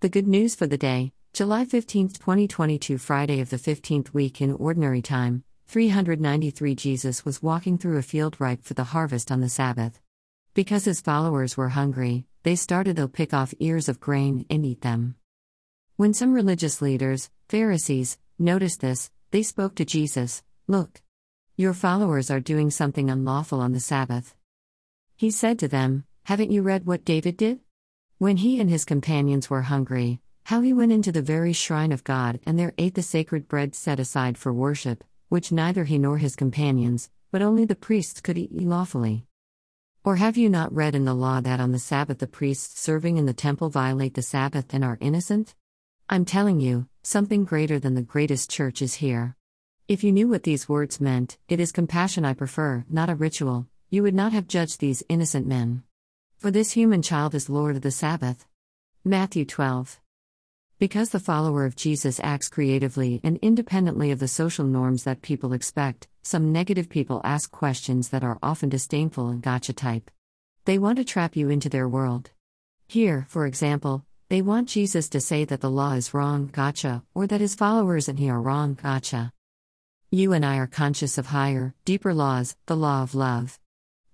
The good news for the day, July 15, 2022, Friday of the 15th week in Ordinary Time, 393 Jesus was walking through a field ripe for the harvest on the Sabbath. Because his followers were hungry, they started to pick off ears of grain and eat them. When some religious leaders, Pharisees, noticed this, they spoke to Jesus Look, your followers are doing something unlawful on the Sabbath. He said to them, Haven't you read what David did? When he and his companions were hungry, how he went into the very shrine of God and there ate the sacred bread set aside for worship, which neither he nor his companions, but only the priests could eat lawfully. Or have you not read in the law that on the Sabbath the priests serving in the temple violate the Sabbath and are innocent? I'm telling you, something greater than the greatest church is here. If you knew what these words meant, it is compassion I prefer, not a ritual, you would not have judged these innocent men. For this human child is Lord of the Sabbath. Matthew 12. Because the follower of Jesus acts creatively and independently of the social norms that people expect, some negative people ask questions that are often disdainful and gotcha type. They want to trap you into their world. Here, for example, they want Jesus to say that the law is wrong, gotcha, or that his followers and he are wrong, gotcha. You and I are conscious of higher, deeper laws, the law of love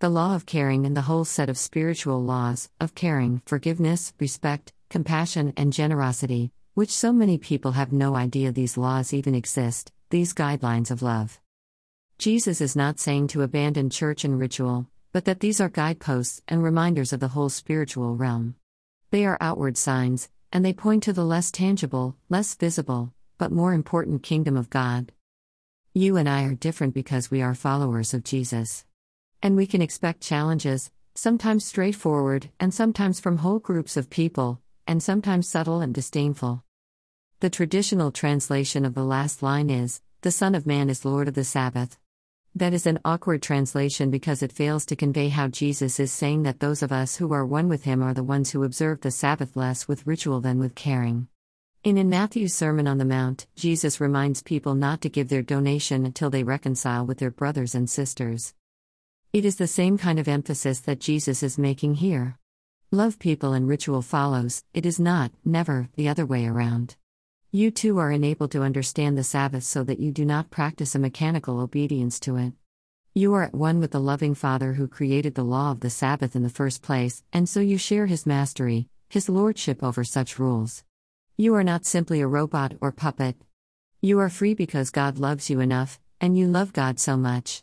the law of caring and the whole set of spiritual laws of caring, forgiveness, respect, compassion, and generosity, which so many people have no idea these laws even exist, these guidelines of love. Jesus is not saying to abandon church and ritual, but that these are guideposts and reminders of the whole spiritual realm. They are outward signs, and they point to the less tangible, less visible, but more important kingdom of God. You and I are different because we are followers of Jesus. And we can expect challenges, sometimes straightforward, and sometimes from whole groups of people, and sometimes subtle and disdainful. The traditional translation of the last line is The Son of Man is Lord of the Sabbath. That is an awkward translation because it fails to convey how Jesus is saying that those of us who are one with him are the ones who observe the Sabbath less with ritual than with caring. In in Matthew's Sermon on the Mount, Jesus reminds people not to give their donation until they reconcile with their brothers and sisters. It is the same kind of emphasis that Jesus is making here. Love people and ritual follows, it is not, never, the other way around. You too are enabled to understand the Sabbath so that you do not practice a mechanical obedience to it. You are at one with the loving Father who created the law of the Sabbath in the first place, and so you share his mastery, his lordship over such rules. You are not simply a robot or puppet. You are free because God loves you enough, and you love God so much.